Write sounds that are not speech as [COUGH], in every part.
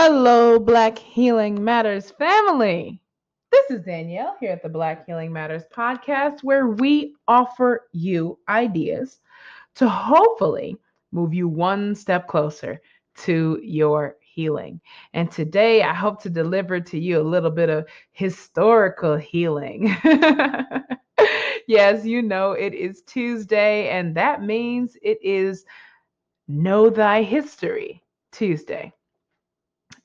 Hello, Black Healing Matters family. This is Danielle here at the Black Healing Matters podcast, where we offer you ideas to hopefully move you one step closer to your healing. And today, I hope to deliver to you a little bit of historical healing. [LAUGHS] yes, you know, it is Tuesday, and that means it is Know Thy History Tuesday.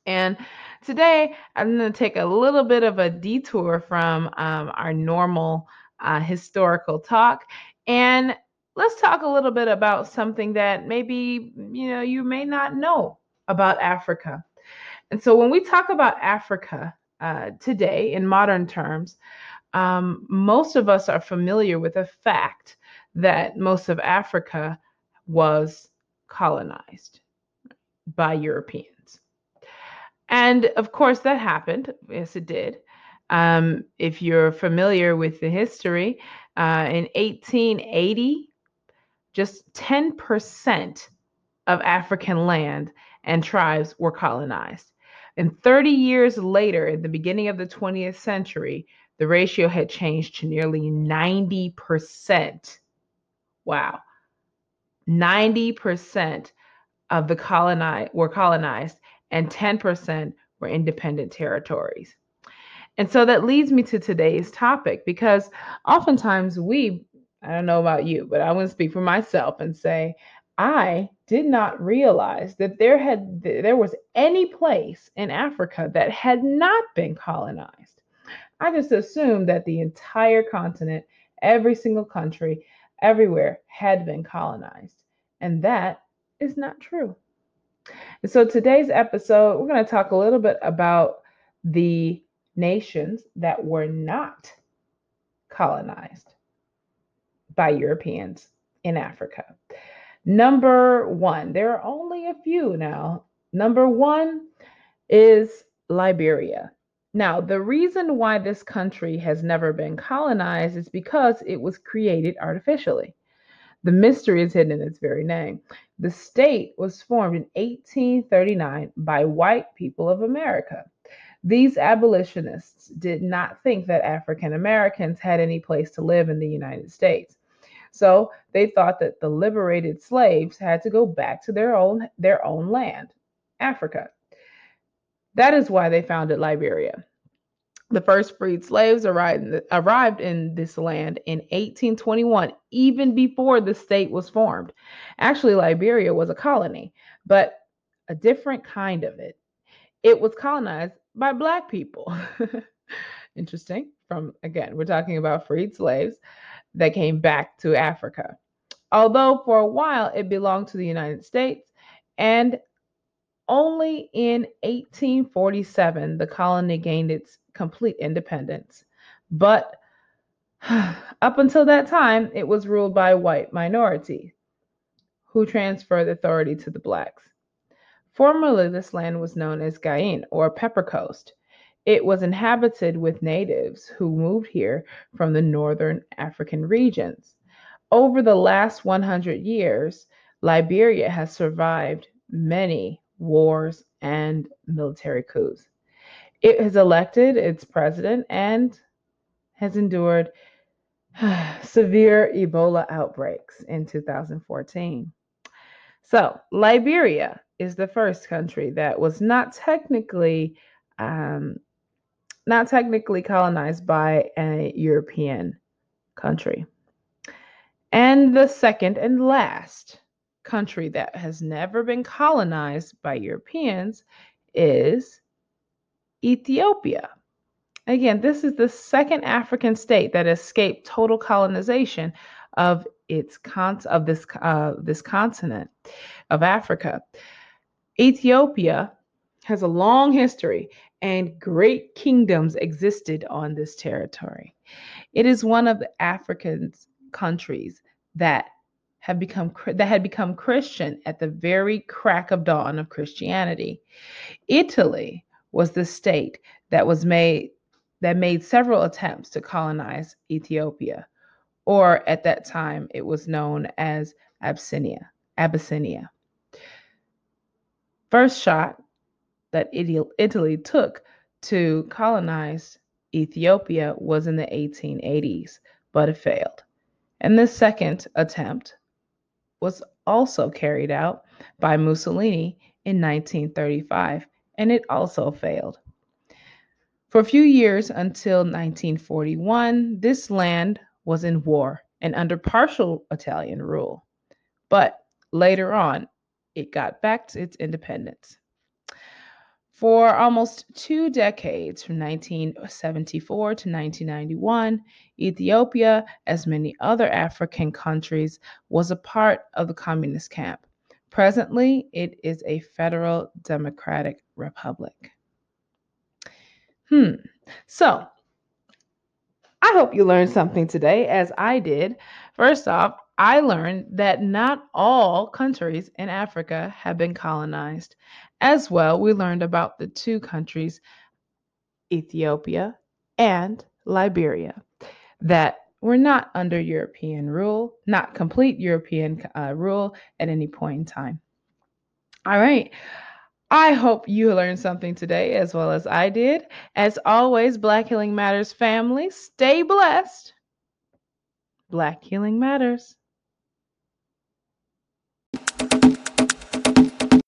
And today I'm going to take a little bit of a detour from um, our normal uh, historical talk and let's talk a little bit about something that maybe you know you may not know about Africa. And so when we talk about Africa uh, today in modern terms, um, most of us are familiar with the fact that most of Africa was colonized by Europeans. And of course, that happened. Yes, it did. Um, if you're familiar with the history, uh, in 1880, just 10% of African land and tribes were colonized. And 30 years later, at the beginning of the 20th century, the ratio had changed to nearly 90%. Wow. 90% of the colonized were colonized and 10% were independent territories. And so that leads me to today's topic because oftentimes we, I don't know about you, but I want to speak for myself and say, I did not realize that there had there was any place in Africa that had not been colonized. I just assumed that the entire continent, every single country, everywhere had been colonized. And that is not true. And so today's episode, we're going to talk a little bit about the nations that were not colonized by Europeans in Africa. Number one, there are only a few now. Number one is Liberia. Now, the reason why this country has never been colonized is because it was created artificially. The mystery is hidden in its very name. The state was formed in 1839 by white people of America. These abolitionists did not think that African Americans had any place to live in the United States. So they thought that the liberated slaves had to go back to their own their own land, Africa. That is why they founded Liberia. The first freed slaves arrived arrived in this land in 1821, even before the state was formed. Actually, Liberia was a colony, but a different kind of it. It was colonized by Black people. [LAUGHS] Interesting. From again, we're talking about freed slaves that came back to Africa. Although for a while it belonged to the United States, and only in 1847 the colony gained its complete independence. But [SIGHS] up until that time, it was ruled by white minority who transferred authority to the blacks. Formerly, this land was known as Grain or Pepper Coast. It was inhabited with natives who moved here from the northern African regions. Over the last 100 years, Liberia has survived many wars and military coups. It has elected its president and has endured [SIGHS] severe Ebola outbreaks in 2014. So, Liberia is the first country that was not technically um, not technically colonized by a European country. And the second and last country that has never been colonized by Europeans is Ethiopia. Again, this is the second African state that escaped total colonization of its con- of this uh, this continent of Africa. Ethiopia has a long history and great kingdoms existed on this territory. It is one of the African countries that have become that had become Christian at the very crack of dawn of Christianity. Italy was the state that was made that made several attempts to colonize Ethiopia, or at that time it was known as Abyssinia. Abyssinia. First shot that Italy took to colonize Ethiopia was in the 1880s, but it failed. And this second attempt was also carried out by Mussolini in 1935, and it also failed. For a few years until 1941, this land was in war and under partial Italian rule. But later on, it got back to its independence. For almost two decades, from 1974 to 1991, Ethiopia, as many other African countries, was a part of the communist camp. Presently, it is a federal democratic republic. Hmm. So, I hope you learned something today, as I did. First off, I learned that not all countries in Africa have been colonized. As well, we learned about the two countries, Ethiopia and Liberia, that were not under European rule, not complete European uh, rule at any point in time. All right. I hope you learned something today as well as I did. As always, Black Healing Matters family, stay blessed. Black Healing Matters.